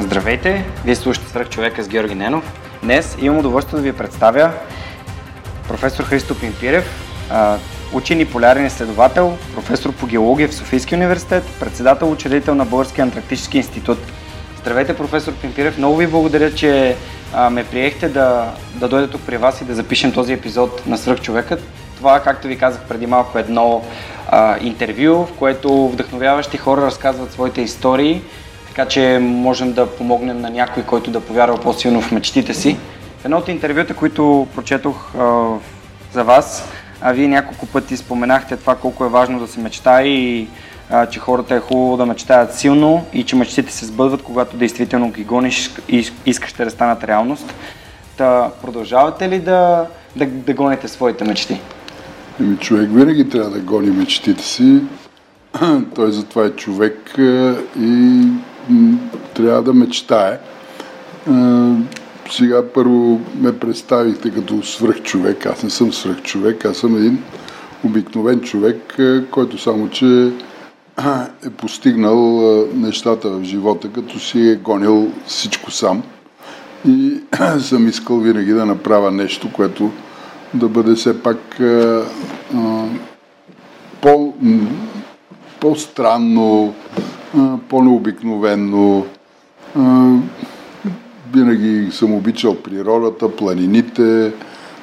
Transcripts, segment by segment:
Здравейте! Вие слушате Свърх човека с Георги Ненов. Днес имам удоволствие да ви представя професор Христо Пимпирев, учен и полярен изследовател, професор по геология в Софийския университет, председател учредител на Българския антарктически институт. Здравейте, професор Пимпирев! Много ви благодаря, че ме приехте да, да дойда тук при вас и да запишем този епизод на Свърх човекът. Това, както ви казах преди малко, едно а, интервю, в което вдъхновяващи хора разказват своите истории така че можем да помогнем на някой, който да повярва по-силно в мечтите си. В едно от интервюта, които прочетох а, за вас, а вие няколко пъти споменахте това колко е важно да се мечтае и а, че хората е хубаво да мечтаят силно и че мечтите се сбъдват, когато действително ги гониш и искаш да станат реалност. Та продължавате ли да, да, да гоните своите мечти? Ами човек винаги трябва да гони мечтите си. Той затова е човек и трябва да мечтае. Сега първо ме представихте като свръхчовек. Аз не съм свръхчовек, аз съм един обикновен човек, който само, че е постигнал нещата в живота, като си е гонил всичко сам. И съм искал винаги да направя нещо, което да бъде все пак по, по-странно, по-необикновенно. Винаги съм обичал природата, планините,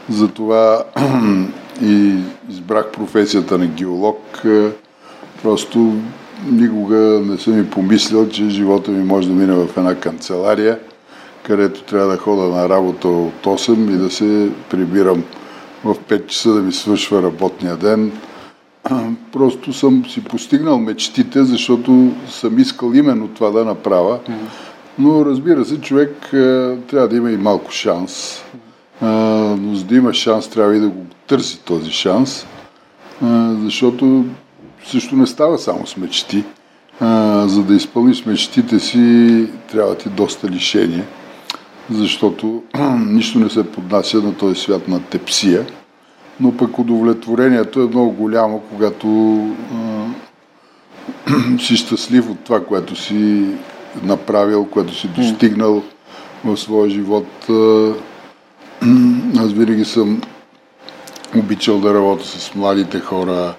затова и избрах професията на геолог. Просто никога не съм и помислил, че живота ми може да мине в една канцелария, където трябва да хода на работа от 8 и да се прибирам в 5 часа да ми свършва работния ден просто съм си постигнал мечтите, защото съм искал именно това да направя. Но разбира се, човек трябва да има и малко шанс. но за да има шанс, трябва и да го търси този шанс, защото също не става само с мечти. за да изпълниш мечтите си, трябва ти доста лишение, защото нищо не се поднася на този свят на тепсия но пък удовлетворението е много голямо, когато а, си щастлив от това, което си направил, което си достигнал в своя живот. Аз винаги съм обичал да работя с младите хора.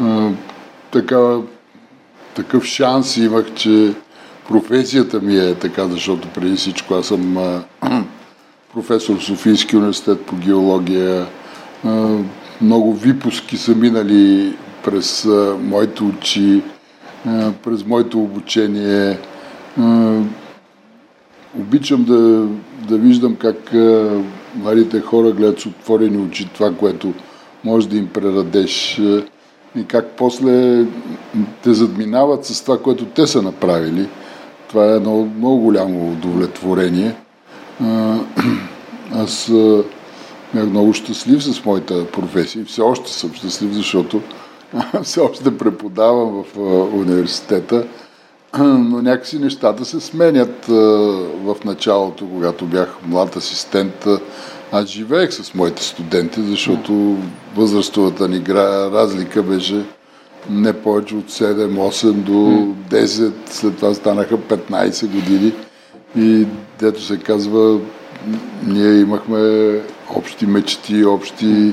А, така, такъв шанс имах, че професията ми е така, защото преди всичко аз съм а, професор в Софийски университет по геология, много випуски са минали през моите очи, през моето обучение. Обичам да, да виждам как младите хора гледат с отворени очи това, което може да им предадеш и как после те задминават с това, което те са направили. Това е едно много голямо удовлетворение. Аз бях много щастлив с моята професия и все още съм щастлив, защото все още преподавам в университета, но някакси нещата се сменят в началото, когато бях млад асистент. Аз живеех с моите студенти, защото възрастовата ни разлика беше не повече от 7-8 до 10, след това станаха 15 години. И дето се казва, ние имахме общи мечти, общи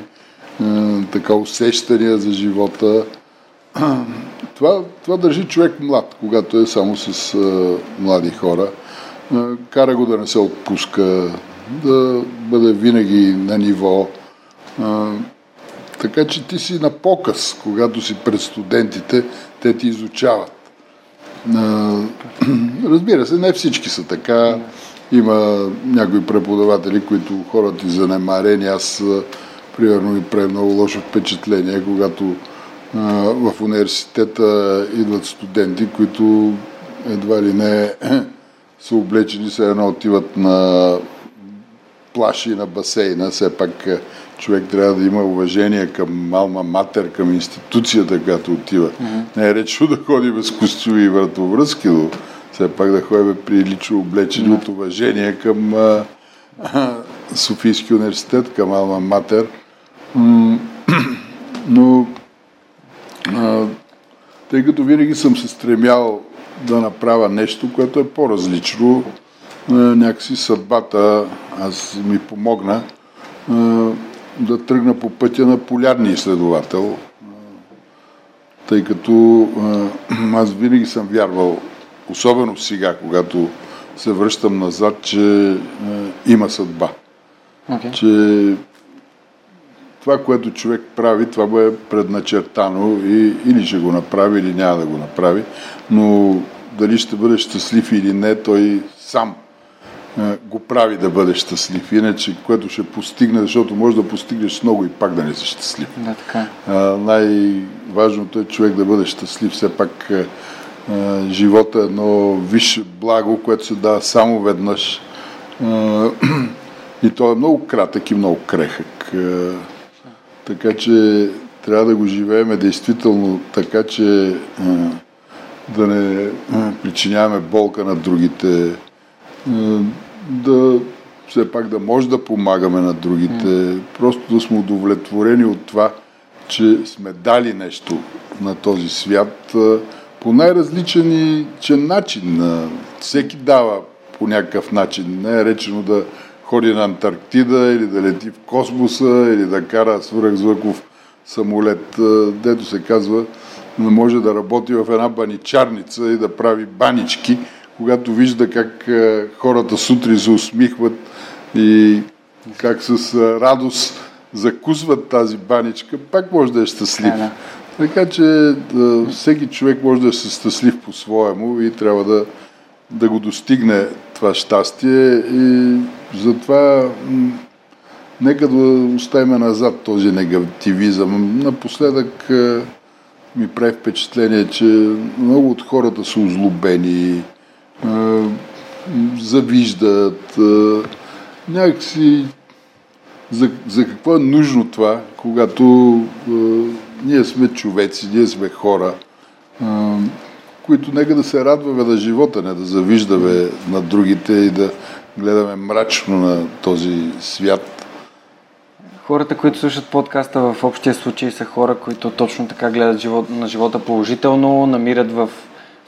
е, така усещания за живота. Това, това държи човек млад, когато е само с е, млади хора. Е, кара го да не се отпуска, да бъде винаги на ниво. Е, така че ти си на показ, когато си пред студентите, те ти изучават. Е, разбира се, не всички са така. Има някои преподаватели, които хората и занемарени. Аз, примерно, ми прави много лошо впечатление, когато а, в университета идват студенти, които едва ли не са облечени, се едно отиват на плаши на басейна. Все пак човек трябва да има уважение към Алма Матер, към институцията, която отива. Mm-hmm. Не е речно да ходи без костюми и вратовръзки, но все пак да ходим прилично облечени от уважение към а, а, Софийски университет, към Алма Матер. но а, тъй като винаги съм се стремял да направя нещо, което е по-различно, някакси съдбата аз ми помогна да тръгна по пътя на полярния изследовател, тъй като аз винаги съм вярвал, особено сега, когато се връщам назад, че има съдба. Okay. Че това, което човек прави, това го е предначертано и или ще го направи, или няма да го направи, но дали ще бъде щастлив или не, той сам е, го прави да бъде щастлив. Иначе, което ще постигне, защото може да постигнеш много и пак да не си щастлив. Да, така. най-важното е човек да бъде щастлив. Все пак е, е, живота е едно висше благо, което се дава само веднъж. А, и то е много кратък и много крехък. Така че трябва да го живееме действително така, че да не причиняваме болка на другите, да все пак да може да помагаме на другите, просто да сме удовлетворени от това, че сме дали нещо на този свят по най-различен и начин. Всеки дава по някакъв начин. Не е речено да ходи на Антарктида или да лети в космоса или да кара свръхзвъков самолет, дето се казва, може да работи в една баничарница и да прави банички, когато вижда как хората сутрин се усмихват и как с радост закусват тази баничка, пак може да е щастлив. Да, Така че да, всеки човек може да е щастлив по-своему и трябва да, да го достигне това щастие и затова нека да оставим назад този негативизъм. Напоследък е, ми прави впечатление, че много от хората са озлобени, завиждат, някакси за, за какво е нужно това, когато ние сме човеци, ние сме хора, които нека да се радваме на живота, не да завиждаме на другите и да гледаме мрачно на този свят Хората, които слушат подкаста в общия случай са хора, които точно така гледат живот, на живота положително, намират в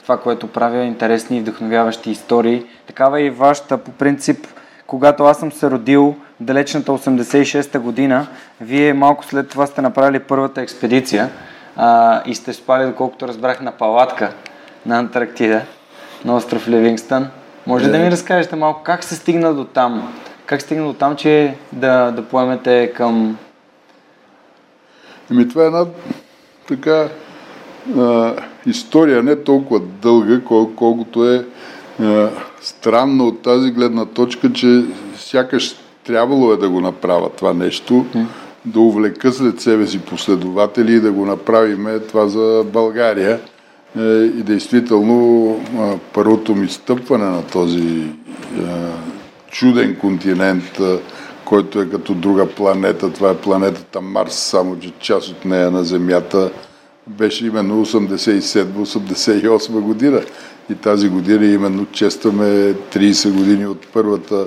това, което правя, интересни и вдъхновяващи истории. Такава е и вашата. По принцип, когато аз съм се родил далечната 86-та година, вие малко след това сте направили първата експедиция а, и сте спали, доколкото разбрах, на палатка на Антарктида, на остров Ливингстън. Може да ми разкажете малко как се стигна до там? Как стигна до там, че да, да поемете към... Ами това е една така а, история, не толкова дълга, кол, колкото е а, странно от тази гледна точка, че сякаш трябвало е да го направя това нещо, да увлека след себе си последователи и да го направиме това за България. Е, и действително първото ми стъпване на този чуден континент, който е като друга планета. Това е планетата Марс, само че част от нея на Земята беше именно 87-88 година. И тази година именно честваме 30 години от първата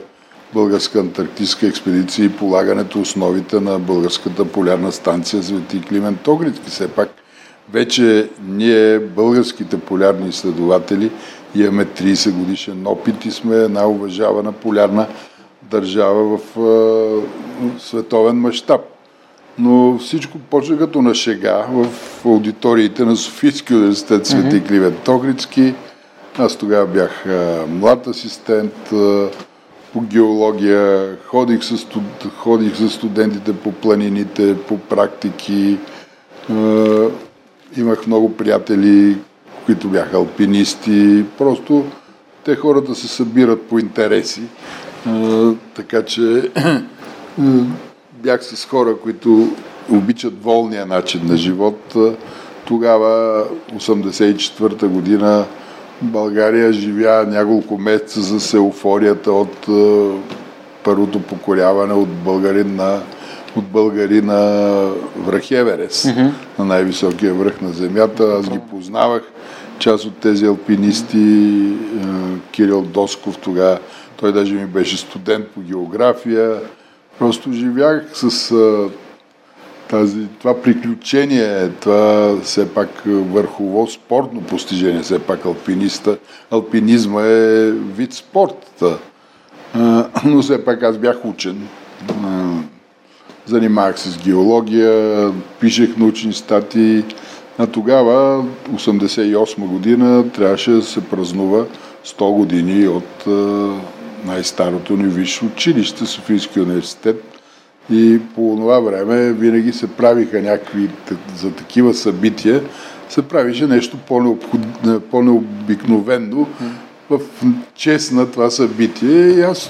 българска антарктическа експедиция и полагането основите на българската полярна станция Свети Климент Огридски. Все пак вече ние, българските полярни изследователи, имаме 30 годишен опит и сме една уважавана полярна държава в е, световен мащаб. Но всичко почва като на шега в аудиториите на Софийски университет Свети mm-hmm. Кливен Тогрицки. Аз тогава бях е, млад асистент е, по геология, ходих с, ходих с студентите по планините, по практики. Имах много приятели, които бяха алпинисти. Просто те хората се събират по интереси. така че бях с хора, които обичат волния начин на живот. Тогава, 84-та година, България живя няколко месеца с еуфорията от е, първото покоряване от българин на от българи на връх Еверес, mm-hmm. на най-високия връх на земята. Аз ги познавах, част от тези алпинисти, е, Кирил Досков тогава, той даже ми беше студент по география. Просто живях с е, тази, това приключение, това все пак върхово спортно постижение, все пак алпиниста. Алпинизма е вид спорт. Но все пак аз бях учен. Занимавах се с геология, пишех научни статии. А тогава, 88 година, трябваше да се празнува 100 години от най-старото ни висше училище, Софийски университет. И по това време винаги се правиха някакви за такива събития, се правише нещо по-необикновено в чест на това събитие. И аз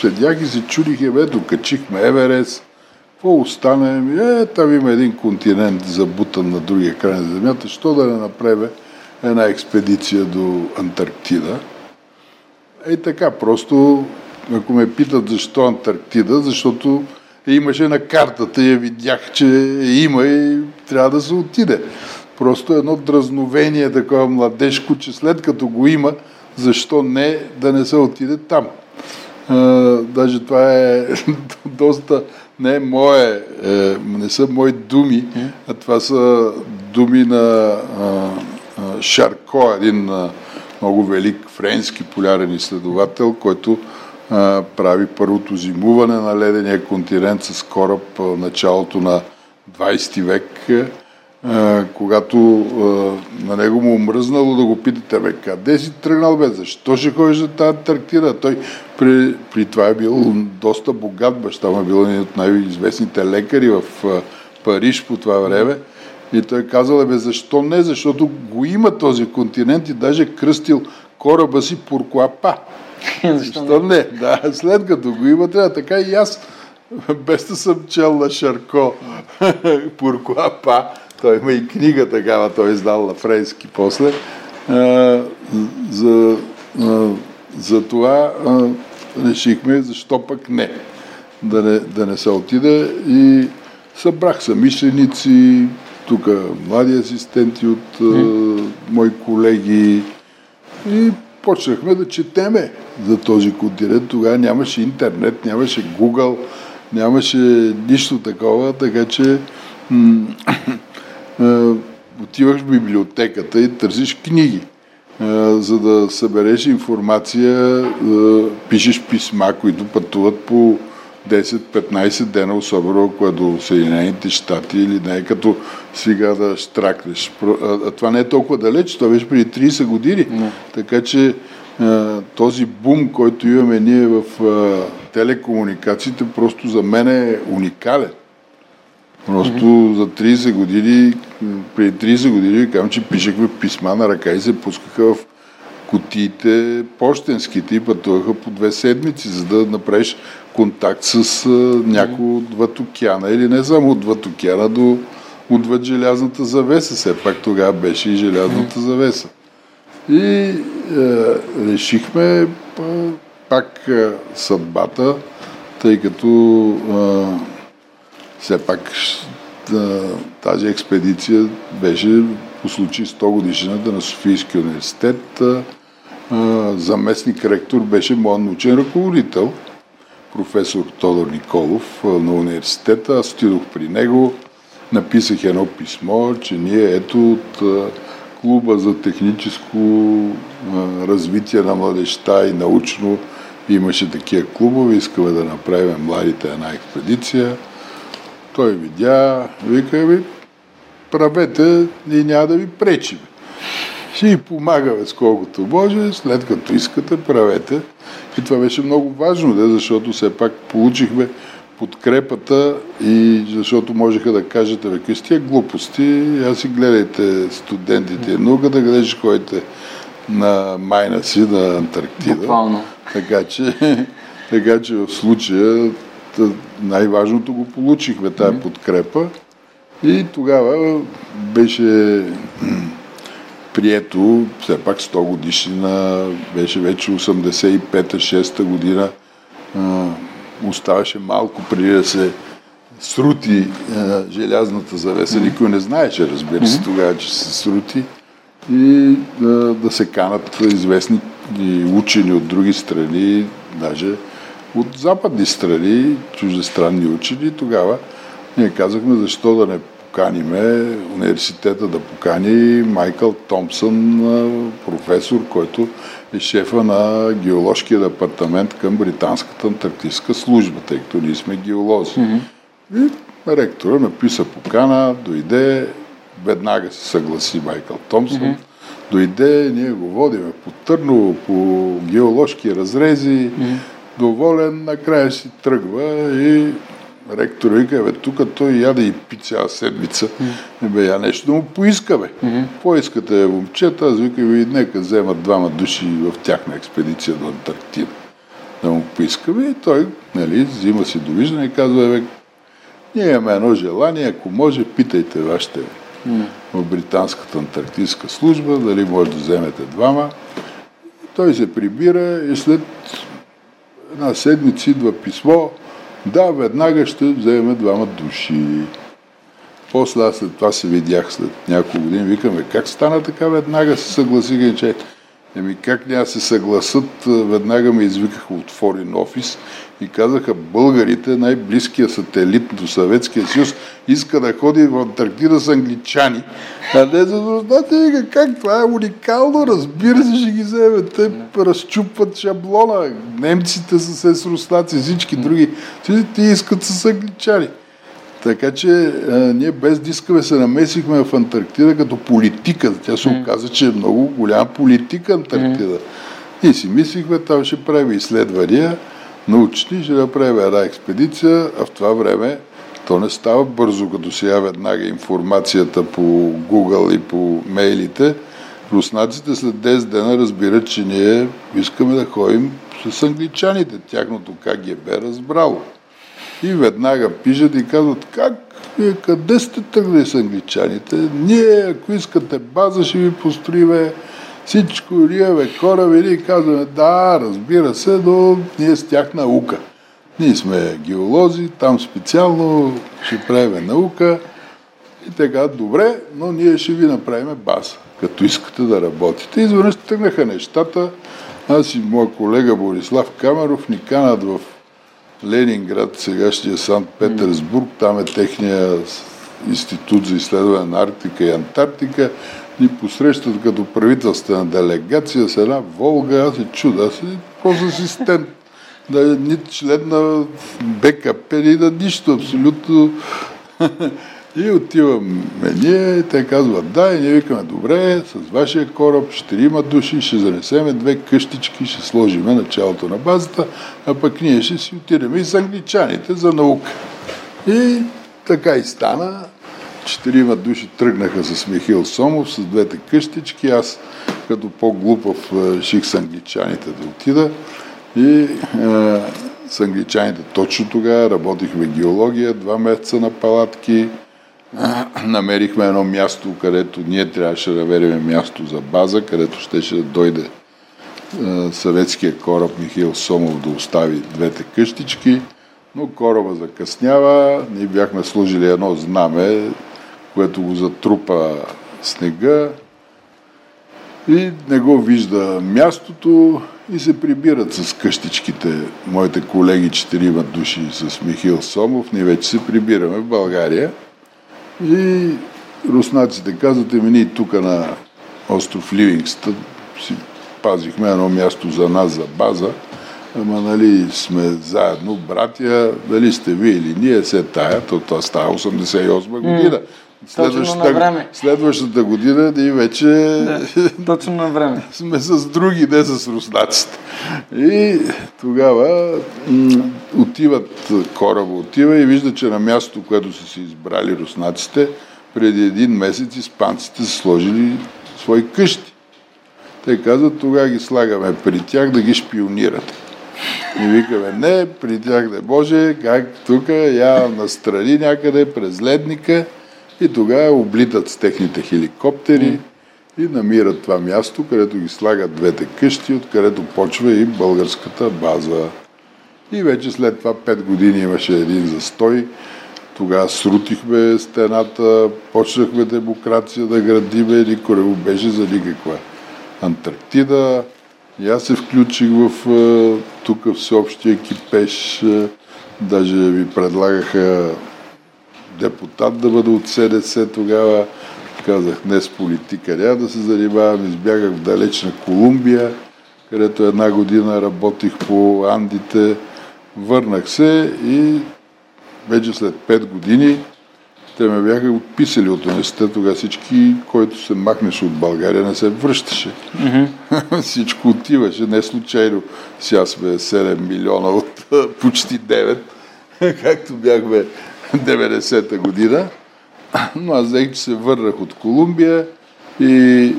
седях и се чудих, е, бе, докачихме Еверест, какво остане? Е, там има един континент забутан на другия край на Земята, що да не направи една експедиция до Антарктида. Ей така, просто, ако ме питат защо Антарктида, защото имаше на картата я видях, че има и трябва да се отиде. Просто едно дразновение такова младежко, че след като го има, защо не да не се отиде там. А, даже това е доста не е мое, е, не са мои думи, а това са думи на а, а, Шарко, един а, много велик френски полярен изследовател, който прави първото зимуване на ледения континент с кораб а, началото на 20 век когато на него му омръзнало да го питате, бе, къде си тръгнал, бе, защо ще ходиш за тази Антарктида? Той при, при това е бил доста богат, баща му е бил един от най-известните лекари в Париж по това време. И той казал, бе, защо не? Защото го има този континент и даже кръстил кораба си Пуркуапа. Защо не? Да, след като го има, трябва така и аз, без да съм чел на Шарко Пуркуапа, той има и книга такава, той е издал на френски после. А, за, а, за това а, решихме, защо пък не. Да не, да не се отида и събрах съмишленици, тук млади асистенти от а, мои колеги и почнахме да четеме за този континент. Тогава нямаше интернет, нямаше Google, нямаше нищо такова, така че отиваш в библиотеката и търсиш книги. За да събереш информация, пишеш писма, които пътуват по 10-15 дена, особено ако е до Съединените щати или не е като сега да штракнеш. А това не е толкова далеч, това беше преди 30 години. Не. Така че този бум, който имаме ние в телекомуникациите, просто за мен е уникален. Просто mm-hmm. за 30 години, преди 30 години, казвам, че пишехме писма на ръка и се пускаха в кутиите почтенските и пътуваха по две седмици, за да направиш контакт с някой отвъд океана или не само отвъд океана до отвъд желязната завеса. Все пак тогава беше и желязната завеса. И е, решихме пак съдбата, тъй като е, все пак тази експедиция беше по случай 100 годишната на Софийския университет. Ректор беше моят научен ръководител, професор Тодор Николов на университета. Аз отидох при него, написах едно писмо, че ние ето от клуба за техническо развитие на младеща и научно имаше такива клубове, искаме да направим младите една експедиция. Той видя, вика ви, правете и няма да ви пречим. Ще ви помагаме с колкото може, след като искате, правете. И това беше много важно, да, защото все пак получихме подкрепата и защото можеха да кажете, бе, с тия глупости, аз си гледайте студентите, наука да гледаш ходите на майна си на Антарктида. Буквално. Така че, така че в случая най-важното го получихме, тази подкрепа. И тогава беше прието, все пак 100 годишнина, беше вече 85-6 година, оставаше малко преди да се срути желязната завеса. Никой не знаеше, разбира се, тогава, че се срути и да, да се канат известни учени от други страни, даже от западни страни, чуждестранни учени. Тогава ние казахме защо да не поканиме университета да покани Майкъл Томпсън, професор, който е шефа на геоложкия департамент към Британската антарктическа служба, тъй като ние сме геолози. Mm-hmm. И ректора написа покана, дойде, веднага се съгласи Майкъл Томпсън, mm-hmm. дойде, ние го водиме по Търново, по геоложки разрези, mm-hmm. доволен, накрая си тръгва и ректор вика, бе, тук той яде и пи цяла седмица. Mm-hmm. Бе, я нещо да му поиска, бе. Mm-hmm. Какво искате, момчета? Аз викам, и нека вземат двама души в тяхна експедиция до Антарктида. Да му поискаме и той, нали, взима си довиждане и казва, бе, ние имаме едно желание, ако може, питайте вашите mm. в Британската антарктическа служба, дали може да вземете двама. Той се прибира и след една седмица идва писмо, да, веднага ще вземем двама души. После аз след това се видях след няколко години, викаме, как стана така, веднага се съгласиха, че Еми как няма се съгласат, веднага ме извикаха от Форин офис и казаха българите, най-близкия сателит до Съветския съюз, иска да ходи в Антарктида с англичани. А не за да как това е уникално, разбира се, ще ги вземе. Те разчупват шаблона. Немците са се с руснаци, всички други. Ти искат с англичани. Така че а, ние без дискове се намесихме в Антарктида като политика. Тя се оказа, че е много голяма политика Антарктида. И си мислихме, там ще прави изследвания, научни, ще направим една експедиция, а в това време то не става бързо, като сега веднага информацията по Google и по мейлите. Руснаците след 10 дена разбират, че ние искаме да ходим с англичаните. Тяхното КГБ разбрало. И веднага пишат и казват, как, вие къде сте тръгнали с англичаните? Ние, ако искате база, ще ви построиме всичко, риеве, кораби, и казваме, да, разбира се, но ние с тях наука. Ние сме геолози, там специално ще правим наука. И така, добре, но ние ще ви направим база, като искате да работите. Изведнъж тръгнаха нещата. Аз и моя колега Борислав Камеров ни канат в Ленинград, сегашния Санкт-Петербург, там е техния институт за изследване на Арктика и Антарктика, ни посрещат като правителствена делегация с една Волга, аз се чуда, аз си просто асистент. Да е ни член на БКП, ни на нищо, абсолютно. И отиваме ние, те казват да, и ние викаме, добре, с вашия кораб ще има души, ще занесеме две къщички, ще сложиме началото на базата, а пък ние ще си отидем и с англичаните за наука. И така и стана. Четирима души тръгнаха с Михил Сомов, с двете къщички. Аз като по-глупав ших с англичаните да отида. И е, с англичаните точно тогава работихме геология, два месеца на палатки, намерихме едно място, където ние трябваше да намерим място за база, където щеше да дойде съветския кораб Михаил Сомов да остави двете къщички, но кораба закъснява. Ние бяхме служили едно знаме, което го затрупа снега и не го вижда мястото и се прибират с къщичките моите колеги, четирима души с Михил Сомов. Ние вече се прибираме в България. И руснаците казват, еми ние тук на остров Ливингстън си пазихме едно място за нас, за база, ама нали сме заедно, братя, дали сте вие или ние, се тая, то това става 88 година. Следващата, на време. следващата година ние вече да, точно на време. сме с други, не с руснаците. И тогава м- отиват кораба, отива и вижда, че на мястото, което са си избрали руснаците, преди един месец испанците са сложили свои къщи. Те казват, тогава ги слагаме при тях да ги шпионират. И викаме, не, при тях не може, как тук, я настрани някъде през ледника – и тогава облитат с техните хеликоптери и намират това място, където ги слагат двете къщи, откъдето почва и българската база. И вече след това 5 години имаше един застой. Тогава срутихме стената, почнахме демокрация да градиме, никой не беше за никаква Антарктида. И аз се включих в е, тук всеобщия кипеш. Е, даже ви предлагаха депутат да бъде от СДС тогава. Казах, днес политика няма да се занимавам. Избягах в далечна Колумбия, където една година работих по Андите. Върнах се и вече след 5 години те ме бяха отписали от университета, тогава всички, който се махнеше от България, не се връщаше. Mm-hmm. Всичко отиваше. Не случайно сега сме 7 милиона от почти 9, както бяхме 90-та година. Но аз взех, че се върнах от Колумбия и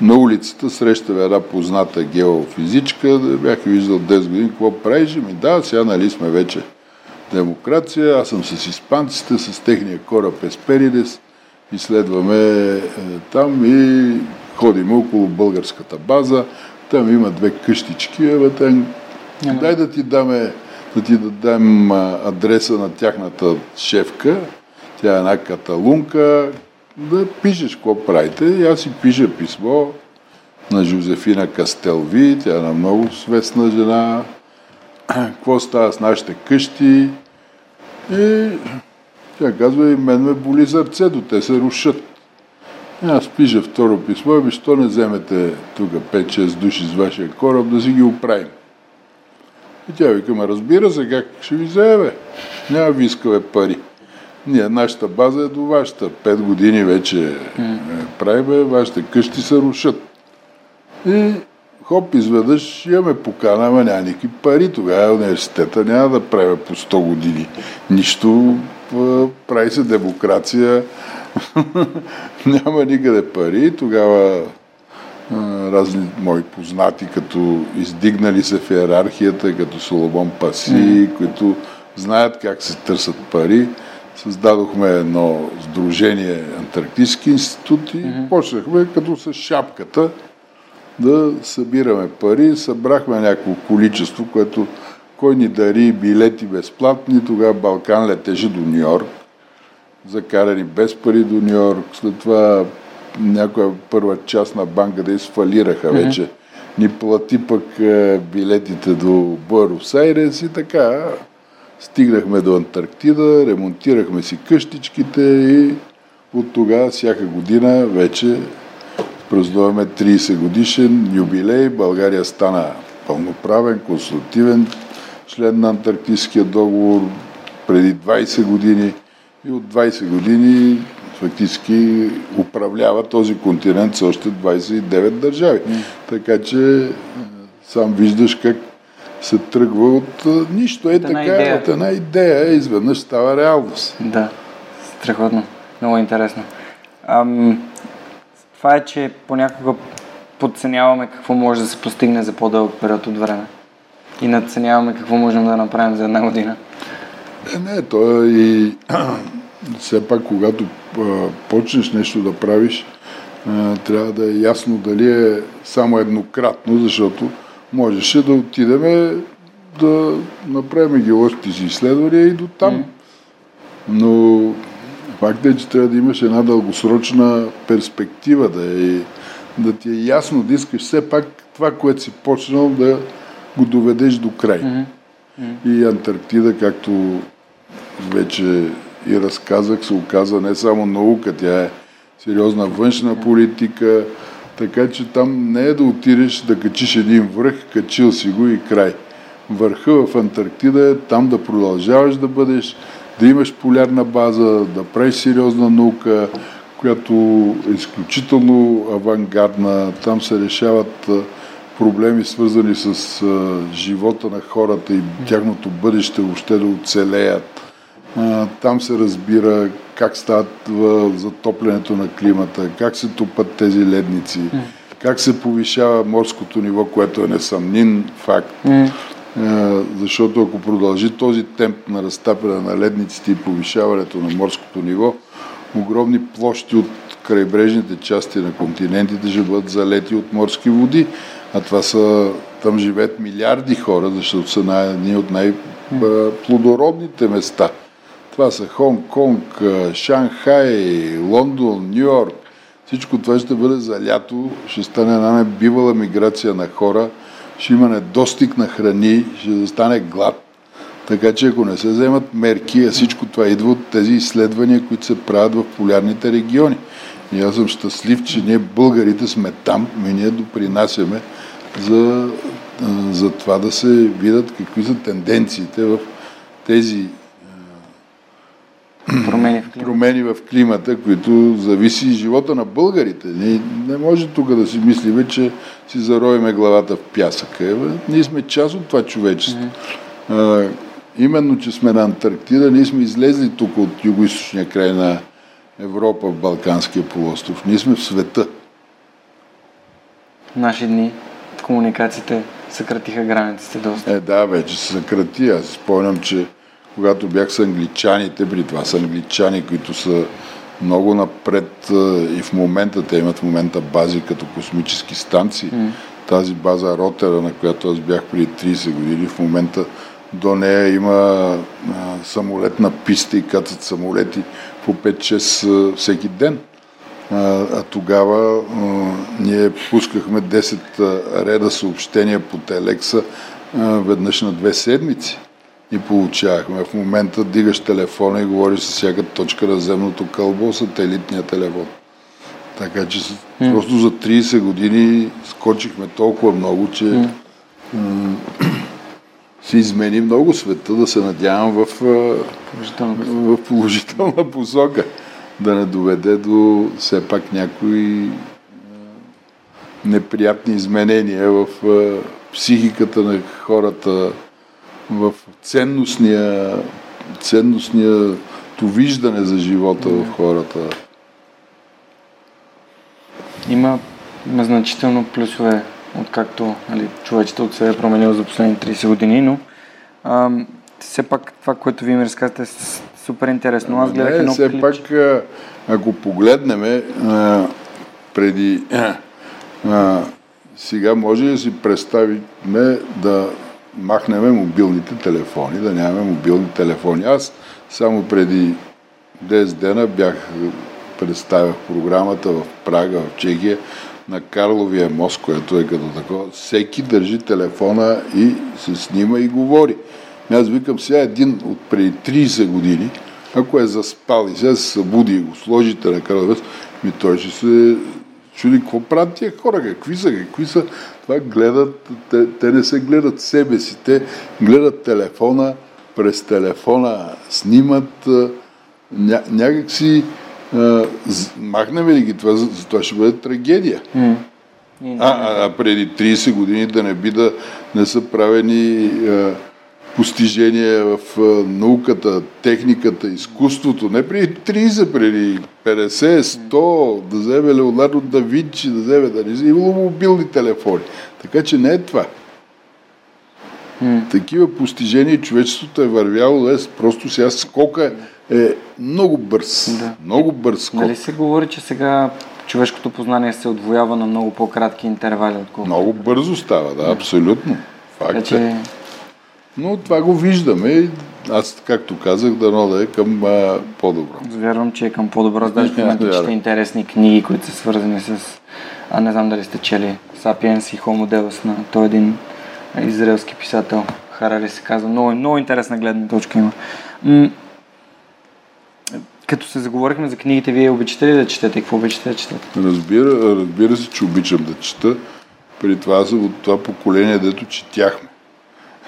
на улицата срещах една позната геофизичка, бях виждал 10 години, какво правиш? Ми да, сега нали сме вече демокрация, аз съм с испанците, с техния кораб Есперидес, изследваме е, там и ходим около българската база, там има две къщички, а там, дай да ти даме да ти дадем адреса на тяхната шефка, тя е една каталунка, да пишеш какво правите. И аз си пиша писмо на Жозефина Кастелви, тя е една много свестна жена, какво става с нашите къщи. И тя казва, и мен ме боли сърцето, те се рушат. И аз пиша второ писмо, и що не вземете тук 5-6 души с вашия кораб да си ги оправим. И тя вика, ма разбира се, как ще ви заяве? Няма ви искаве пари. Ние, нашата база е до вашата. Пет години вече mm. правиме, вашите къщи се рушат. И хоп, изведнъж имаме покана, ама няма никакви пари. Тогава университета няма да прави по 100 години. Нищо, прави се демокрация, няма никъде пари. Тогава разни мои познати, като издигнали се в иерархията, като Соломон Паси, mm. които знаят как се търсят пари. Създадохме едно сдружение Антарктически институт и mm-hmm. почнахме като с шапката да събираме пари. Събрахме някакво количество, което кой ни дари билети безплатни. Тогава Балкан летеше до Нью Йорк. Закарани без пари до Нью Йорк. След това някоя първа част на банка да изфалираха mm-hmm. вече. Ни плати пък е, билетите до Буерос Айрес и така. Стигнахме до Антарктида, ремонтирахме си къщичките и от тогава всяка година вече празнуваме 30 годишен юбилей. България стана пълноправен, консултативен член на Антарктическия договор преди 20 години и от 20 години фактически управлява този континент с още 29 държави. Mm. Така че сам виждаш как се тръгва от нищо. Е от така, идея. от една идея изведнъж става реалност. Да, страхотно. Много интересно. Ам, това е, че понякога подценяваме какво може да се постигне за по-дълъг период от време. И надценяваме какво можем да направим за една година. Е, не, то е и все пак, когато почнеш нещо да правиш, трябва да е ясно дали е само еднократно, защото можеше да отидеме да направим геоложките си изследвания и до там. Но факт е, че трябва да имаш една дългосрочна перспектива, да, е, да ти е ясно да искаш все пак това, което си почнал да го доведеш до край. Mm-hmm. И Антарктида, както вече и разказах, се оказа не само наука, тя е сериозна външна политика, така че там не е да отидеш да качиш един връх, качил си го и край. Върха в Антарктида е там да продължаваш да бъдеш, да имаш полярна база, да правиш сериозна наука, която е изключително авангардна. Там се решават проблеми, свързани с живота на хората и тяхното бъдеще въобще да оцелеят там се разбира как стават затоплянето на климата, как се тупат тези ледници, как се повишава морското ниво, което е несъмнен факт. Защото ако продължи този темп на разтапяне на ледниците и повишаването на морското ниво, огромни площи от крайбрежните части на континентите ще бъдат залети от морски води. А това са, там живеят милиарди хора, защото са най- едни от най-плодородните места. Това са Хонг-Конг, Шанхай, Лондон, Нью Йорк. Всичко това ще бъде за лято, ще стане една небивала миграция на хора, ще има недостиг на храни, ще стане глад. Така че ако не се вземат мерки, а всичко това идва от тези изследвания, които се правят в полярните региони. И аз съм щастлив, че ние българите сме там и ние допринасяме за, за това да се видят какви са тенденциите в тези промени в климата. промени в климата, които зависи и живота на българите. Ние не може тук да си мислиме, че си заровиме главата в пясъка. Ние сме част от това човечество. А, именно, че сме на Антарктида, ние сме излезли тук от юго край на Европа, в Балканския полуостров. Ние сме в света. Наши дни комуникациите съкратиха границите доста. Е, да, вече се съкрати. Аз спомням, че когато бях с англичаните, при това са англичани, които са много напред и в момента, те имат в момента бази като космически станции. Mm. Тази база Ротера, на която аз бях преди 30 години, в момента до нея има а, самолетна писта и кацат самолети по 5-6 всеки ден. А, а тогава а, ние пускахме 10 реда съобщения по телекса а, веднъж на две седмици и получавахме. В момента дигаш телефона и говориш с всяка точка на земното кълбо, сателитния телефон. Така че mm. просто за 30 години скочихме толкова много, че mm. м- се измени много света, да се надявам в, в положителна посока. Да не доведе до все пак някои неприятни изменения в психиката на хората, в ценностния, ценностния виждане за живота в хората. Има, значително плюсове, откакто нали, човечеството се е променило за последните 30 години, но а, все пак това, което вие ми разказвате е супер интересно. Аз гледах едно все клипче. пак, ако погледнем а, преди а, сега може да си представиме да махнем мобилните телефони, да нямаме мобилни телефони. Аз само преди 10 дена бях представях програмата в Прага, в Чехия, на Карловия мост, което е като такова. Всеки държи телефона и се снима и говори. Аз викам сега един от преди 30 години, ако е заспал и сега се събуди и го сложите на Карловия мост, ми той ще се чуди какво правят тия хора, какви са, какви са. Това гледат, те, те не се гледат себе си, те гледат телефона, през телефона снимат ня, някакси а, махнем ли ги това, за това ще бъде трагедия. А, а, а преди 30 години да не би да не са правени а, постижения в науката, техниката, изкуството. Не преди 30, преди 50, 100, да вземе Леонардо да Винчи, да вземе да не имало мобилни телефони. Така че не е това. М. Такива постижения човечеството е вървяло, е, просто сега скока е, много бърз. Да. Много бърз скок. Нали се говори, че сега човешкото познание се отвоява на много по-кратки интервали, отколкото. Много бързо става, да, абсолютно. Факт е. че, Но това го виждаме аз, както казах, дано да е към а, по-добро. вярвам, че е към по-добро. Даже в момента чета интересни книги, които са свързани с... А не знам дали сте чели Сапиенс и Homo Deus на той един израелски писател. Харари се казва. Много, много интересна гледна точка има. М- като се заговорихме за книгите, вие обичате ли да четете? Какво обичате да четете? Разбира, разбира се, че обичам да чета. При това съм от това поколение, дето четяхме.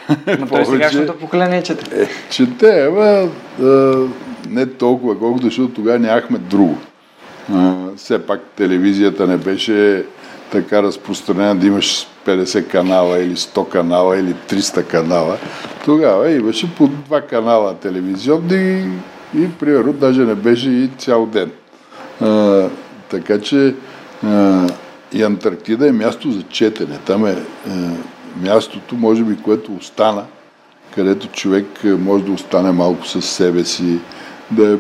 Но той Повече- сегашното поколение чете. Е, чете, ама не толкова, колкото, защото тогава нямахме друго. А, все пак телевизията не беше така разпространена да имаш 50 канала или 100 канала или 300 канала. Тогава имаше по два канала телевизионни и, примерно, даже не беше и цял ден. А, така че а, и Антарктида е място за четене. Там е, е мястото, може би, което остана, където човек е, може да остане малко със себе си, да е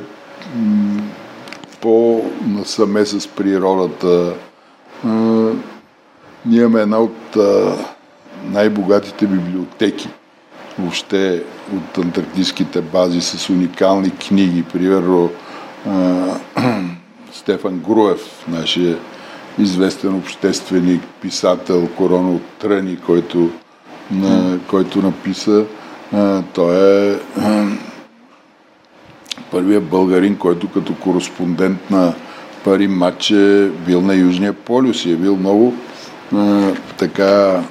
по-насаме с природата. Ние имаме една от най-богатите библиотеки въобще от антарктическите бази с уникални книги. Примерно Стефан Груев, нашия известен общественик, писател, корона от Тръни, който, на, който написа. А, той е а, първият българин, който като кореспондент на пари матч е бил на Южния полюс и е бил много а, така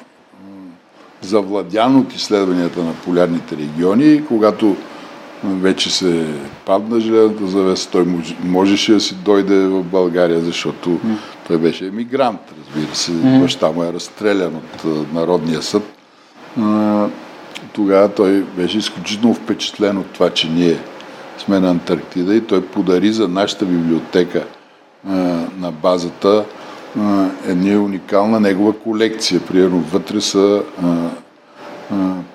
завладян от изследванията на полярните региони. Когато вече се падна железната завеса, той можеше да си дойде в България, защото mm. той беше емигрант, разбира се. Mm. Баща му е разстрелян от Народния съд. Тогава той беше изключително впечатлен от това, че ние сме на Антарктида и той подари за нашата библиотека на базата една уникална негова колекция. Примерно вътре са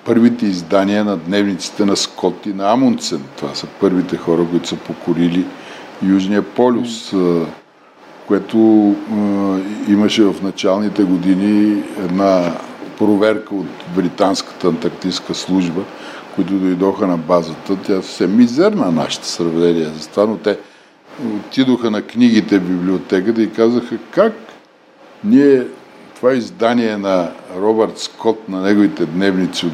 първите издания на дневниците на Скот и на Амундсен. Това са първите хора, които са покорили Южния полюс, което имаше в началните години една проверка от британската антарктическа служба, които дойдоха на базата. Тя се мизерна нашите сравнения за това, но те отидоха на книгите в библиотеката и казаха как ние това издание на Робърт Скот на неговите дневници от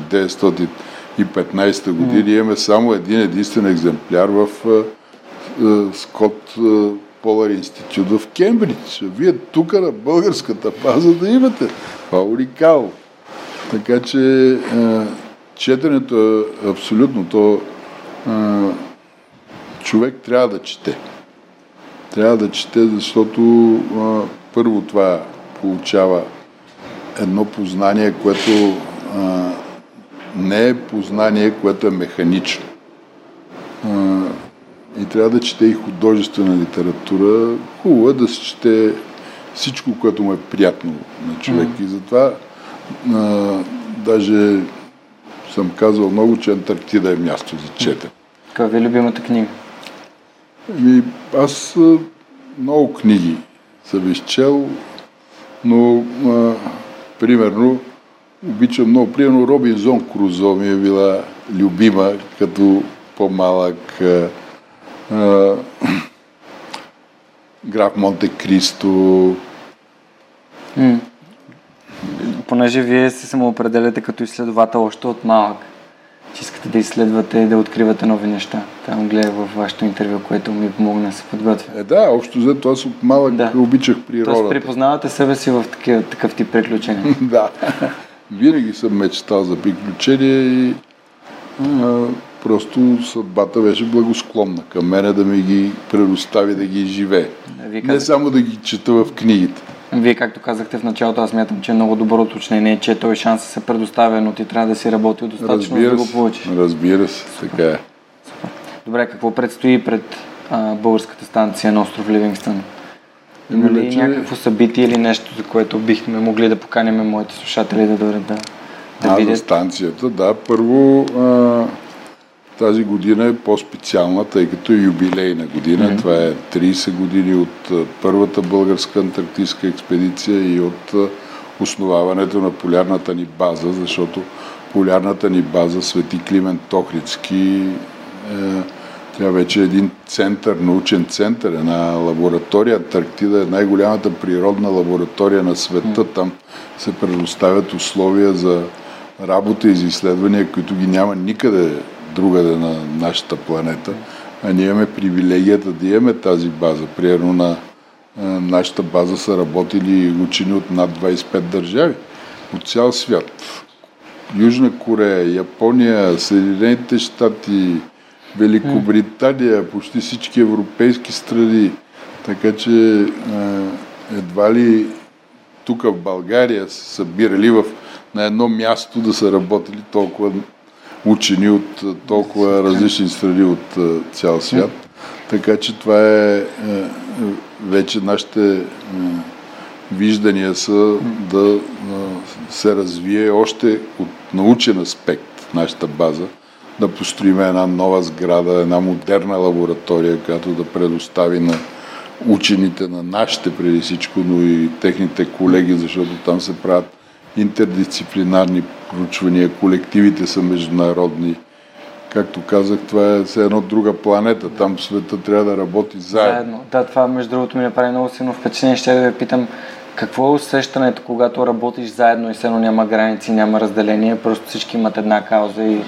1915 година имаме само един единствен екземпляр в Скот Полар институт в Кембридж. Вие тук на българската база да имате. Това е. Така че четенето е абсолютно то човек трябва да чете. Трябва да чете, защото първо това получава едно познание, което а, не е познание, което е механично. И трябва да чете и художествена литература. Хубаво е да се чете всичко, което му е приятно на човек. Mm. И затова а, даже съм казал много, че Антарктида е място за чете. Каква е любимата книга? Ами, аз много книги съм изчел но а, примерно обичам много. Примерно Робинзон Крузо ми е била любима като по-малък а, граф Монте Кристо. Mm. Понеже вие се самоопределяте като изследовател още от малък, че искате да изследвате и да откривате нови неща. Там гледах в вашето интервю, което ми помогна да се подготвя. Е, да, общо взето аз от малък да. обичах природата. Тоест припознавате себе си в такъв, такъв тип приключения. да. Винаги съм мечтал за приключения и а, просто съдбата беше благосклонна към мене да ми ги предостави да ги изживее. Да, Не само да ги чета в книгите. Вие, както казахте в началото, аз мятам, че е много добро уточнение, че той шанс се предоставя, но ти трябва да си работил достатъчно, разбира да го получиш. Разбира се, така е. Супер. Добре, какво предстои пред а, българската станция на остров Ливингстън? Има ли че... някакво събитие или нещо, за което бихме могли да поканим моите слушатели да дойдат да, да а, видят? За станцията, да. Първо, а, тази година е по-специална, тъй като е юбилейна година. Mm-hmm. Това е 30 години от първата българска антарктическа експедиция и от основаването на полярната ни база, защото полярната ни база Свети Климент Тохрицки е, тя вече е един център, научен център, една лаборатория. Антарктида е най-голямата природна лаборатория на света. Там се предоставят условия за работа и за изследвания, които ги няма никъде другаде на нашата планета, а ние имаме привилегията да имаме тази база. Примерно на нашата база са работили учени от над 25 държави от цял свят. Южна Корея, Япония, Съединените щати, Великобритания, почти всички европейски страни. Така че едва ли тук в България са събирали в, на едно място да са работили толкова учени от толкова различни страни от цял свят. Така че това е, вече нашите виждания са да се развие още от научен аспект нашата база, да построим една нова сграда, една модерна лаборатория, която да предостави на учените на нашите преди всичко, но и техните колеги, защото там се правят интердисциплинарни проучвания, колективите са международни. Както казах, това е все едно друга планета. Там света трябва да работи заедно. заедно. Да, това между другото ми направи много силно впечатление. Ще да ви питам, какво е усещането, когато работиш заедно и все няма граници, няма разделение, просто всички имат една кауза и...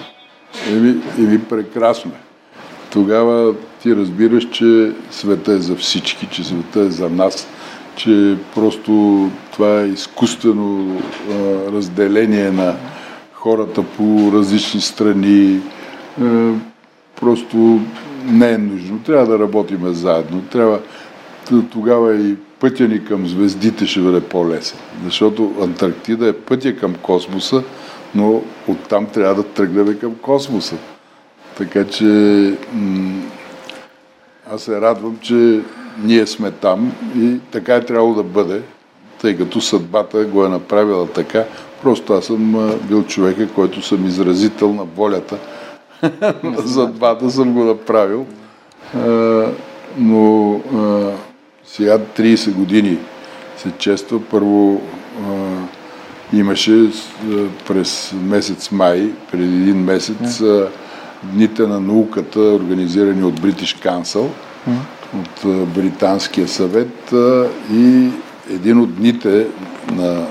Еми, еми прекрасно е. Тогава ти разбираш, че света е за всички, че света е за нас, че просто това е изкуствено а, разделение на хората по различни страни. А, просто не е нужно. Трябва да работиме заедно. Трябва тогава и пътя ни към звездите ще бъде по-лесен. Защото Антарктида е пътя към космоса, но оттам трябва да тръгнем към космоса. Така че м- аз се радвам, че ние сме там и така е трябвало да бъде, тъй като съдбата го е направила така. Просто аз съм бил човека, който съм изразител на волята съдбата, съм го направил. но сега 30 години се чества. Първо имаше през месец май, преди един месец, Дните на науката, организирани от British Council, от Британския съвет и един от дните на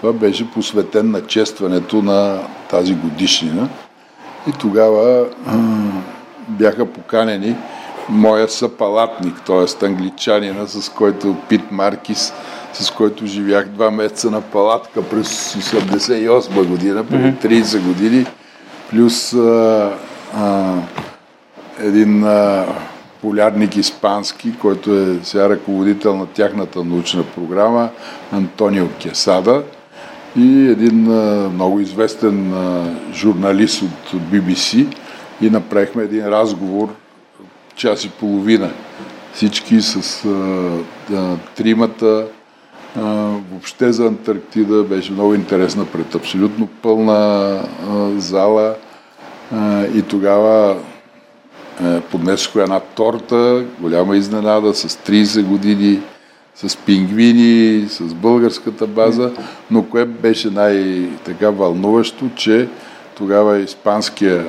това беше посветен на честването на тази годишнина. И тогава бяха поканени моя съпалатник, т.е. англичанина, с който Пит Маркис, с който живях два месеца на палатка през 88 година, преди 30 години, плюс а, а, един а, полярник испански, който е сега ръководител на тяхната научна програма, Антонио Кесада и един а, много известен а, журналист от BBC и направихме един разговор час и половина. Всички с а, а, тримата. Въобще за Антарктида беше много интересна пред абсолютно пълна зала. И тогава е, поднесох една торта, голяма изненада, с 30 години, с пингвини, с българската база, но кое беше най-така вълнуващо, че тогава испанския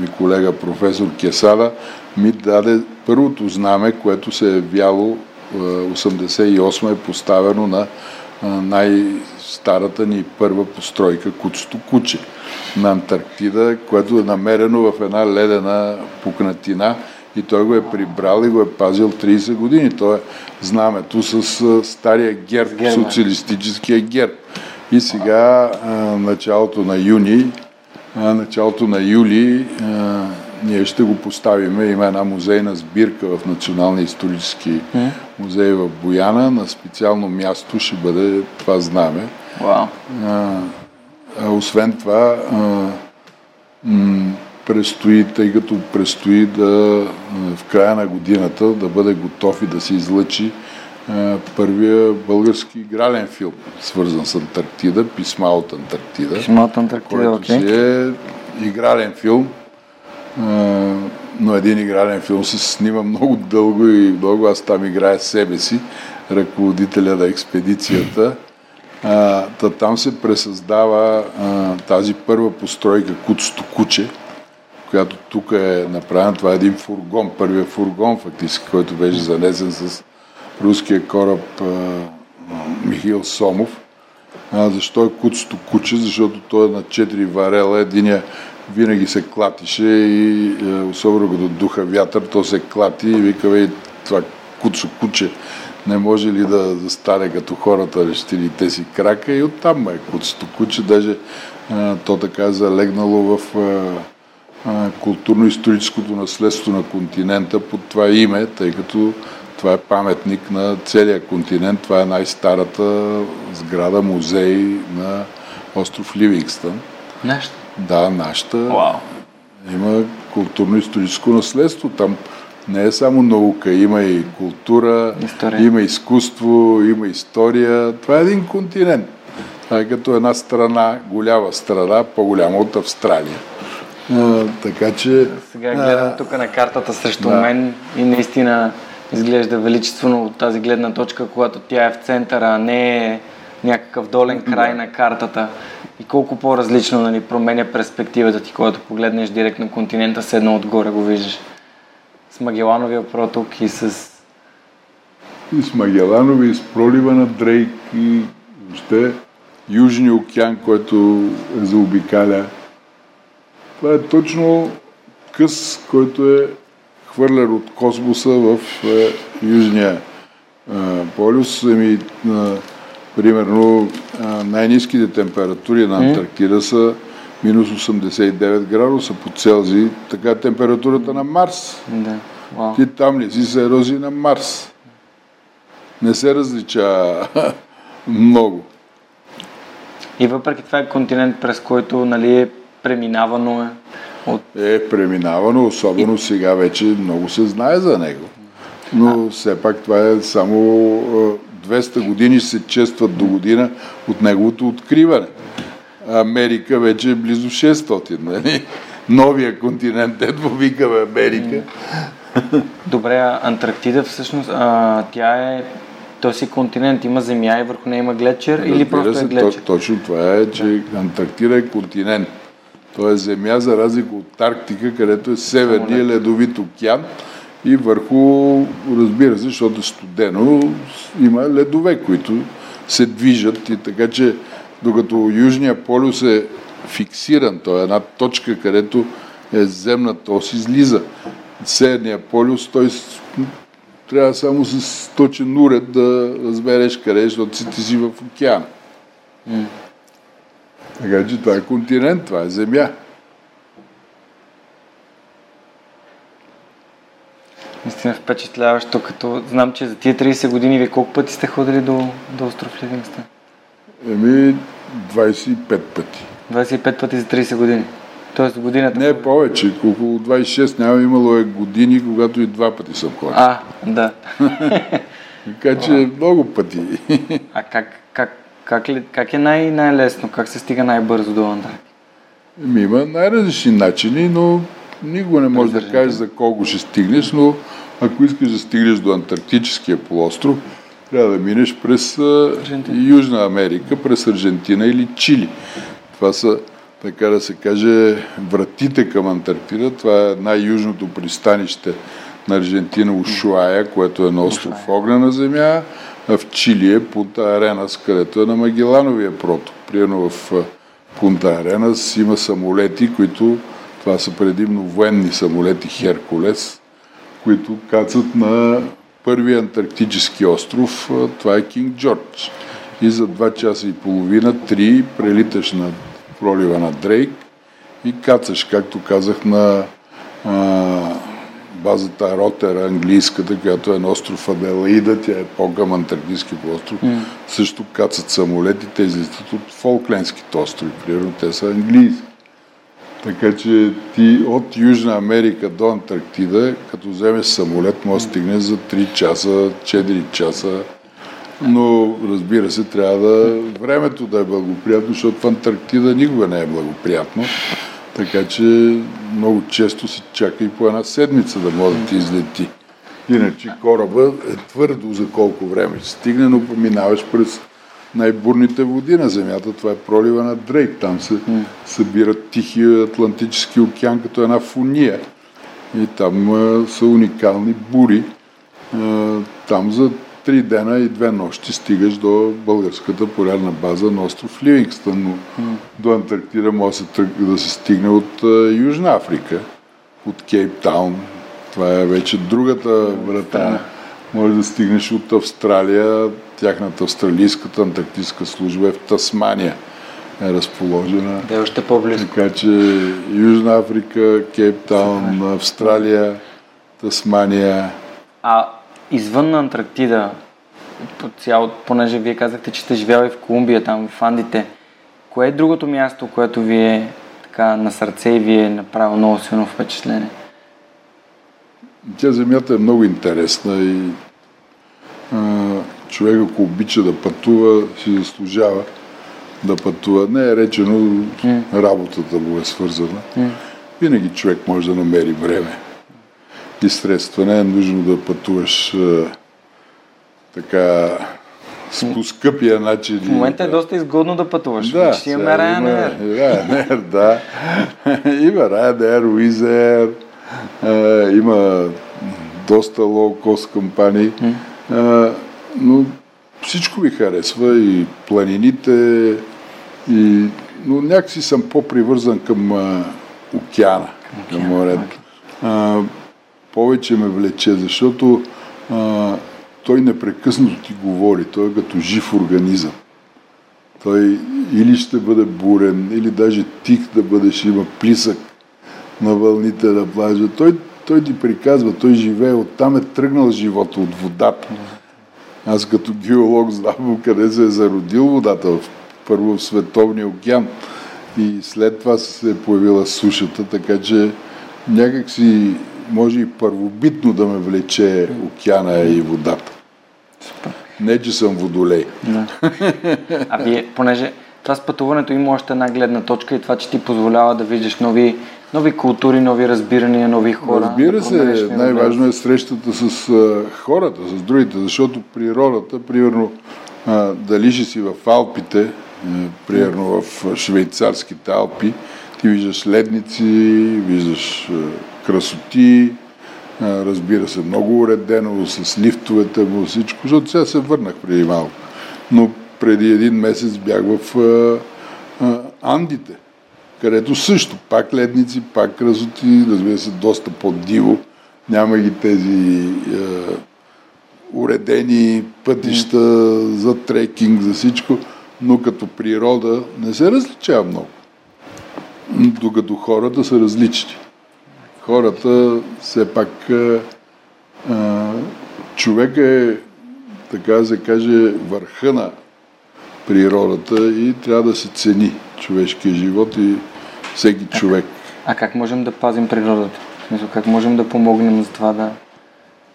ми колега професор Кесада ми даде първото знаме, което се е вяло 88 е поставено на най-старата ни първа постройка Куцото куче на Антарктида, което е намерено в една ледена пукнатина и той го е прибрал и го е пазил 30 години. То е знамето с стария герб, социалистическия герб. И сега, началото на юни, началото на юли, ние ще го поставиме. Има една музейна сбирка в Националния исторически музей в Бояна. На специално място ще бъде това знаме. Wow. А, освен това, а, м- предстои, тъй като предстои да в края на годината да бъде готов и да се излъчи а, първия български игрален филм, свързан с Антарктида, Писма от Антарктида. Писма от Антарктида, който окей. си е игрален филм, а, но един игрален филм се снима много дълго и много аз там играя себе си, ръководителя на експедицията. А, та, там се пресъздава а, тази първа постройка Куцото куче, която тук е направена. Това е един фургон, първият фургон фактически, който беше занесен с руския кораб а, Михаил Сомов. А, защо е Куцото куче? Защото той е на 4 варела. Единия винаги се клатише и особено като духа вятър, то се клати и вика, това куцо куче не може ли да, да стане като хората рещилите си крака и оттам е куцето куче, даже а, то така е залегнало в културно-историческото наследство на континента под това име, тъй като това е паметник на целия континент. Това е най-старата сграда, музей на остров Ливингстън. Нашата? Да, нашата. Wow. Има културно-историческо наследство. Там не е само наука, има и култура, история. има изкуство, има история. Това е един континент. Това е като една страна, голяма страна, по-голяма от Австралия. А, така че... Сега гледам а, тук на картата срещу да. мен и наистина изглежда величествено от тази гледна точка, когато тя е в центъра, а не е някакъв долен край на картата. И колко по-различно нали, променя перспективата ти, когато погледнеш директно континента, седна отгоре го виждаш. С Магелановия проток и с... И с Магеланови, и с пролива на Дрейк, и въобще Южния океан, който е заобикаля. Това е точно къс, който е хвърлен от космоса в е, Южния е, полюс. Еми, е, примерно най-низките температури на Антарктида са минус 89 градуса по Целзий. Така е температурата на Марс. Да. Wow. Ти там не си се ерози на Марс. Не се различа много. И въпреки това е континент, през който нали, е преминавано е от... Е преминавано, особено и... сега вече много се знае за него. Но а... все пак това е само 200 години се честват до година от неговото откриване. Америка вече е близо 600, нали? Новия континент, дето викаме Америка. Добре, Антарктида всъщност, а, тя е този си континент има земя и върху нея има глечер Разбира или просто се, е глечер? точно това е, че да. Антарктида е континент. То е земя за разлика от Арктика, където е Северния ледовит океан и върху, разбира се, защото е студено, има ледове, които се движат и така, че докато Южния полюс е фиксиран, то е една точка, където е земната ос излиза. Северния полюс, той трябва само с точен уред да разбереш къде, защото си ти си в океана. Така че това е континент, това е земя. Наистина впечатляващо, като знам, че за тия 30 години вие колко пъти сте ходили до, до остров Ливингстън? Еми, 25 пъти. 25 пъти за 30 години? Тоест годината... Не, повече. Около 26 няма имало е години, когато и два пъти съм ходил. А, да. така че много пъти. а как, как, как, ли, как е най- най-лесно? Как се стига най-бързо до Антарктика? Ами, има най-различни начини, но никога не можеш да кажеш за колко ще стигнеш, но ако искаш да стигнеш до Антарктическия полуостров, трябва да минеш през Аржентина. Южна Америка, през Аржентина или Чили. Това са, така да се каже, вратите към Антарктида. Това е най-южното пристанище на Аржентина Ушуая, което е на остров Огнена земя, а в Чили е Пунта Аренас, където е на Магелановия проток. Примерно в Пунта Аренас има самолети, които това са предимно военни самолети Херкулес, които кацат на първия антарктически остров, това е Кинг Джордж. И за два часа и половина, три, прелиташ на пролива на Дрейк и кацаш, както казах, на а, базата Ротера, английската, която е на остров Аделаида, тя е по-гъм антарктически остров. Mm. Също кацат самолети, те излизат от Фолклендските острови, примерно те са английски. Така че ти от Южна Америка до Антарктида, като вземеш самолет, може да стигнеш за 3 часа, 4 часа. Но, разбира се, трябва да времето да е благоприятно, защото в Антарктида никога не е благоприятно. Така че много често се чака и по една седмица да може да ти излети. Иначе кораба е твърдо за колко време ще стигне, но поминаваш през най-бурните води на Земята. Това е пролива на Дрейк. Там се mm. събира Тихия Атлантически океан като една фуния. И там а, са уникални бури. А, там за три дена и две нощи стигаш до българската полярна база на остров Ливингстън, но mm. до Антарктида може да се, да се стигне от а, Южна Африка, от Кейптаун. Това е вече другата врата. Може да стигнеш от Австралия, тяхната австралийската антарктическа служба е в Тасмания е разположена. Да, е още по-близко. Така че Южна Африка, Кейптаун, Австралия, Тасмания. А извън Антарктида, по цяло, понеже вие казахте, че сте живяли в Колумбия, там в Андите, кое е другото място, което ви е така на сърце и ви е направило много силно впечатление? Тя земята е много интересна и а, човек, ако обича да пътува, си заслужава да пътува. Не е речено, mm. работата му е свързана. Mm. Винаги човек може да намери време. изсредства. Не е нужно да пътуваш а, така по скъпия начин. В момента е доста изгодно да пътуваш. Да, си имаме Ryanair. Ryanair, да. има Ryanair, Wizz Air, има доста лоу-кост компании. Но всичко ми харесва и планините, и, но някакси съм по-привързан към а, океана, към морето. А, повече ме влече, защото а, той непрекъснато ти говори, той е като жив организъм. Той или ще бъде бурен, или даже тих да бъдеш, има плисък на вълните на плажа. Той, той ти приказва, той живее, оттам е тръгнал живота от водата. Аз като геолог знам къде се е зародил водата, първо в Световния океан и след това се е появила сушата, така че някак си може и първобитно да ме влече океана и водата. Не, че съм водолей. Да. А вие, понеже това с пътуването има още една гледна точка и това, че ти позволява да виждаш нови, нови култури, нови разбирания, нови хора. Разбира се, най-важно е срещата с а, хората, с другите, защото природата, примерно, а, дали ще си в Алпите, а, примерно в швейцарските Алпи, ти виждаш ледници, виждаш красоти, разбира се, много уредено, с лифтовете му, всичко, защото сега се върнах преди малко. Но преди един месец бях в Андите, където също пак ледници, пак красоти, разбира се, доста по-диво. Няма ги тези а, уредени пътища за трекинг, за всичко, но като природа не се различава много. Докато хората са различни хората все пак а, човек е, така да се каже, върха на природата и трябва да се цени човешкия живот и всеки а, човек. А как можем да пазим природата? Как можем да помогнем за това да...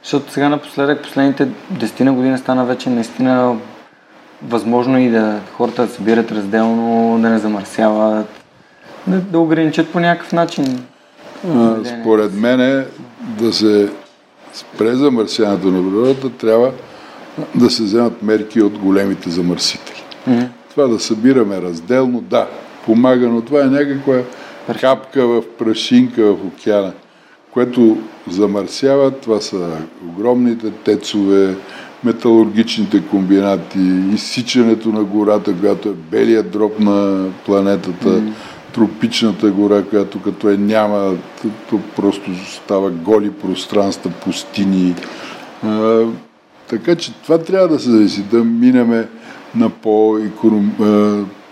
Защото сега напоследък, последните десетина години стана вече наистина възможно и да хората да събират разделно, да не замърсяват, да, да ограничат по някакъв начин според мен е да се спре замърсяването на природата, трябва да се вземат мерки от големите замърсители. Mm-hmm. Това да събираме разделно, да, помага, но това е някаква капка в прашинка в океана, което замърсява. Това са огромните тецове, металургичните комбинати, изсичането на гората, която е белият дроб на планетата. Тропичната гора, която като е няма, то просто става голи пространства, пустини. А, така че това трябва да се зависи, да минеме на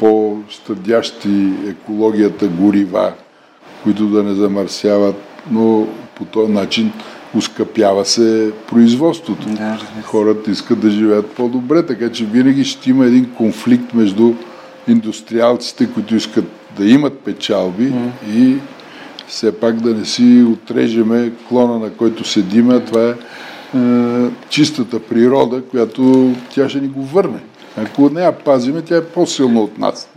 по-щадящи екологията горива, които да не замърсяват, но по този начин ускъпява се производството. Да, Хората искат да живеят по-добре, така че винаги ще има един конфликт между индустриалците, които искат да имат печалби mm. и все пак да не си отрежеме клона, на който седиме, това е, е чистата природа, която тя ще ни го върне. Ако не я пазиме, тя е по-силна от нас.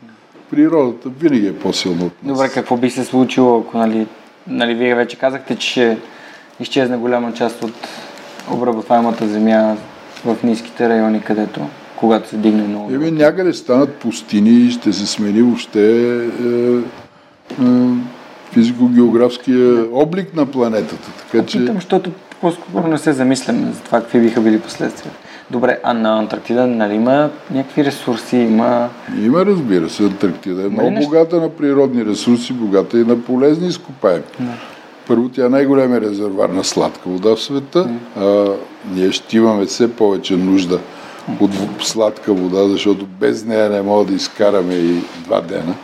Природата винаги е по-силна от нас. Добре, какво би се случило, ако нали, нали, вие вече казахте, че ще изчезне голяма част от обработваемата земя в ниските райони, където когато се дигне много. Еми, някъде станат пустини и ще се смени въобще е, е, физико-географския облик на планетата. Така, че... Питам, защото по-скоро не се замисляме за това какви биха били последствия. Добре, а на Антарктида нали има някакви ресурси? Има, има разбира се. Антарктида е много нещо... богата на природни ресурси, богата и на полезни изкопаеми. Да. Първо, тя е най-големия резервуар на сладка вода в света. А, ние ще имаме все повече нужда от сладка вода, защото без нея не мога да изкараме и два дена.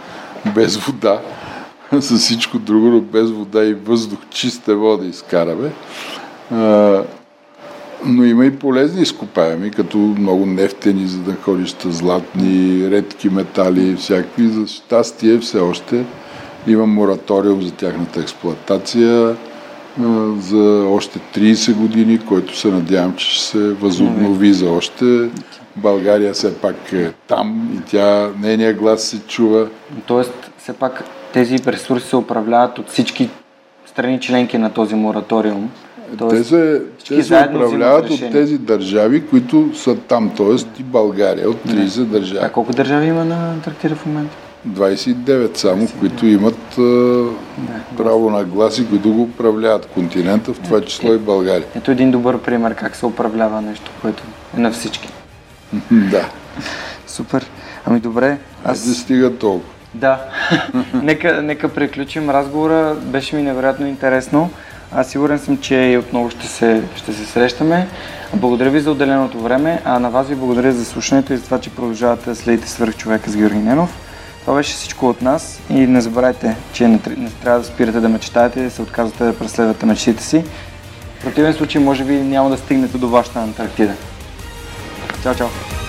Без вода, с всичко друго, но без вода и въздух, чиста вода изкараме. А, но има и полезни изкопаеми, като много нефтени за да ходища, златни, редки метали, всякакви. За щастие все още има мораториум за тяхната експлоатация за още 30 години, който се надявам, че ще се възобнови за още. България все пак е там и тя, нейният глас се чува. Тоест, все пак тези ресурси се управляват от всички страни членки на този мораториум. Тоест, те се, те се управляват от тези държави, които са там, т.е. и България, от 30 А държави. колко държави има на Антарктида в момента? 29 само, които имат а, право на глас и които го управляват континента, в това число и България. Ето един добър пример как се управлява нещо, което е на всички. да, Супер. Ами добре, аз не стига толкова. Да. нека, нека приключим разговора. Беше ми невероятно интересно. Аз сигурен съм, че и отново ще се, ще се срещаме. Благодаря ви за отделеното време, а на вас ви благодаря за слушането и за това, че продължавате да следите свърх човека с Георги Ненов. Това беше всичко от нас и не забравяйте, че не, не трябва да спирате да мечтаете да се отказвате да преследвате мечтите си. В противен случай, може би няма да стигнете до вашата Антарктида. Чао, чао!